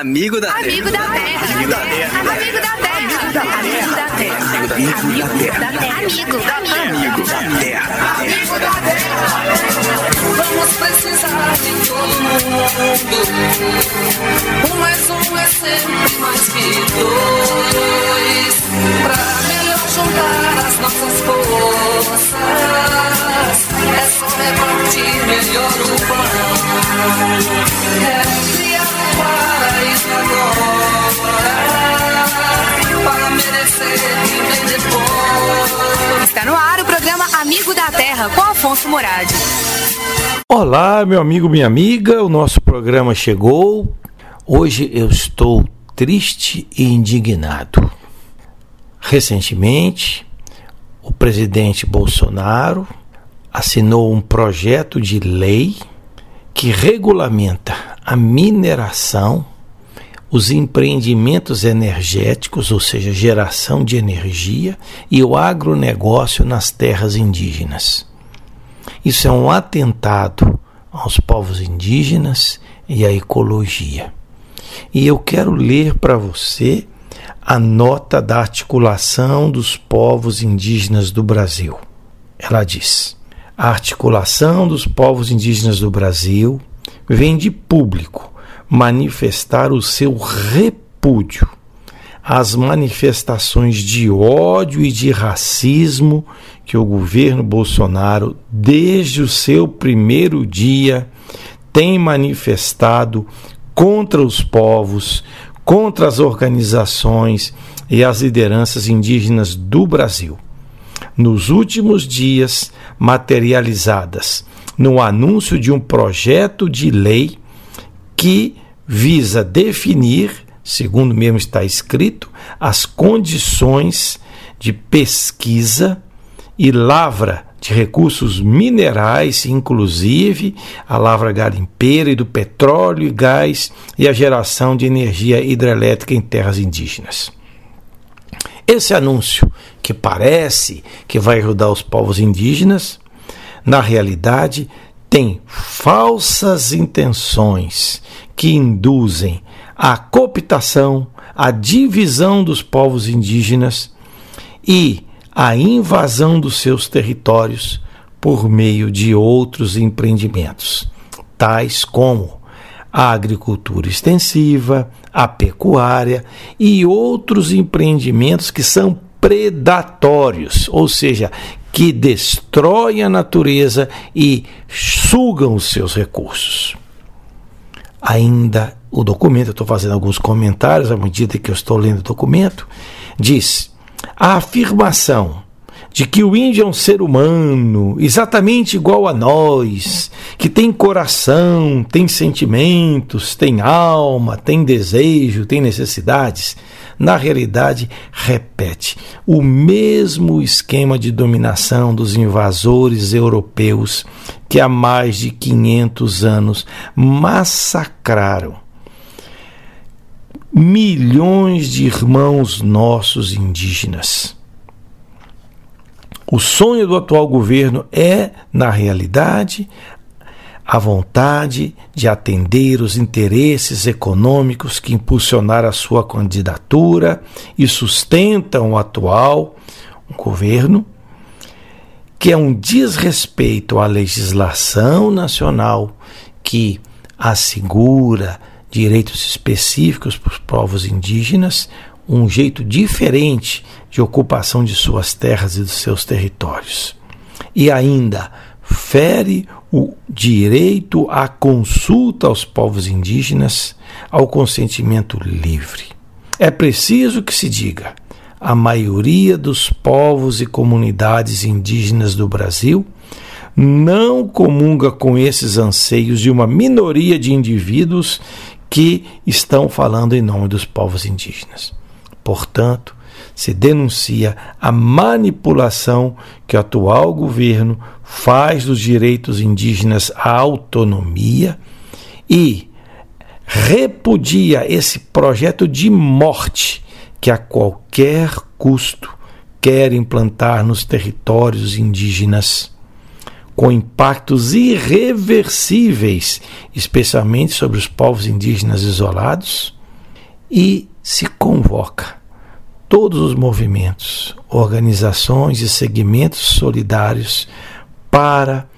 Amigo da Amigo Terra. Amigo da Terra. Amigo da Terra. Amigo da Terra. Amigo da Terra. Amigo da Terra. Amigo da Terra. Amigo da Terra. Vamos precisar de todo mundo. Um mais um é sempre mais que dois. Amigo da Terra com Afonso Moradi. Olá, meu amigo, minha amiga, o nosso programa chegou. Hoje eu estou triste e indignado. Recentemente, o presidente Bolsonaro assinou um projeto de lei que regulamenta a mineração, os empreendimentos energéticos, ou seja, geração de energia, e o agronegócio nas terras indígenas. Isso é um atentado aos povos indígenas e à ecologia. E eu quero ler para você a nota da articulação dos povos indígenas do Brasil. Ela diz: a articulação dos povos indígenas do Brasil vem de público manifestar o seu repúdio às manifestações de ódio e de racismo que o governo Bolsonaro, desde o seu primeiro dia, tem manifestado contra os povos, contra as organizações e as lideranças indígenas do Brasil. Nos últimos dias, materializadas no anúncio de um projeto de lei que visa definir, segundo mesmo está escrito, as condições de pesquisa e lavra de recursos minerais, inclusive a lavra garimpeira e do petróleo e gás e a geração de energia hidrelétrica em terras indígenas. Esse anúncio, que parece que vai ajudar os povos indígenas, na realidade tem falsas intenções que induzem a cooptação, a divisão dos povos indígenas e a invasão dos seus territórios por meio de outros empreendimentos, tais como a agricultura extensiva, a pecuária e outros empreendimentos que são predatórios, ou seja, que destroem a natureza e sugam os seus recursos. Ainda o documento, eu estou fazendo alguns comentários à medida que eu estou lendo o documento, diz: a afirmação de que o índio é um ser humano, exatamente igual a nós, que tem coração, tem sentimentos, tem alma, tem desejo, tem necessidades, na realidade repete o mesmo esquema de dominação dos invasores europeus que há mais de 500 anos massacraram milhões de irmãos nossos indígenas. O sonho do atual governo é, na realidade, a vontade de atender os interesses econômicos que impulsionaram a sua candidatura e sustentam o atual governo, que é um desrespeito à legislação nacional que assegura direitos específicos para os povos indígenas, um jeito diferente de ocupação de suas terras e dos seus territórios. E ainda fere o direito à consulta aos povos indígenas, ao consentimento livre. É preciso que se diga: a maioria dos povos e comunidades indígenas do Brasil não comunga com esses anseios de uma minoria de indivíduos que estão falando em nome dos povos indígenas. Portanto, se denuncia a manipulação que o atual governo faz dos direitos indígenas à autonomia e repudia esse projeto de morte que a qualquer custo quer implantar nos territórios indígenas com impactos irreversíveis, especialmente sobre os povos indígenas isolados, e se convoca todos os movimentos, organizações e segmentos solidários para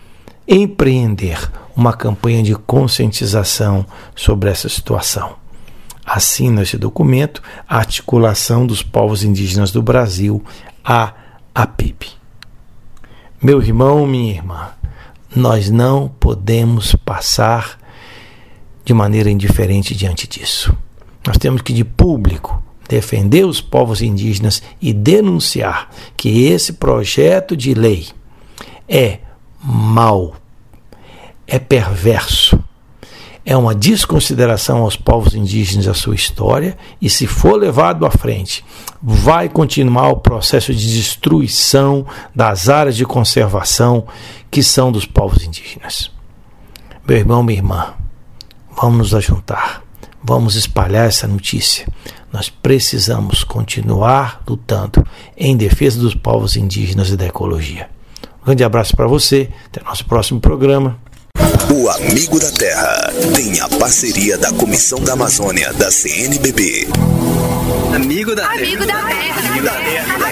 empreender uma campanha de conscientização sobre essa situação. Assina esse documento a Articulação dos Povos Indígenas do Brasil, a APIB. Meu irmão, minha irmã, nós não podemos passar de maneira indiferente diante disso. Nós temos que, de público, defender os povos indígenas e denunciar que esse projeto de lei é mau, é perverso, é uma desconsideração aos povos indígenas e à sua história, e se for levado à frente, vai continuar o processo de destruição das áreas de conservação que são dos povos indígenas. Meu irmão, minha irmã, vamos nos ajuntar, vamos espalhar essa notícia. Nós precisamos continuar lutando em defesa dos povos indígenas e da ecologia. Um grande abraço para você, até nosso próximo programa. O Amigo da Terra tem a parceria da Comissão da Amazônia da CNBB. Amigo da. Amigo Terra. Amigo da Terra. Amigo da Terra. Amigo da Terra.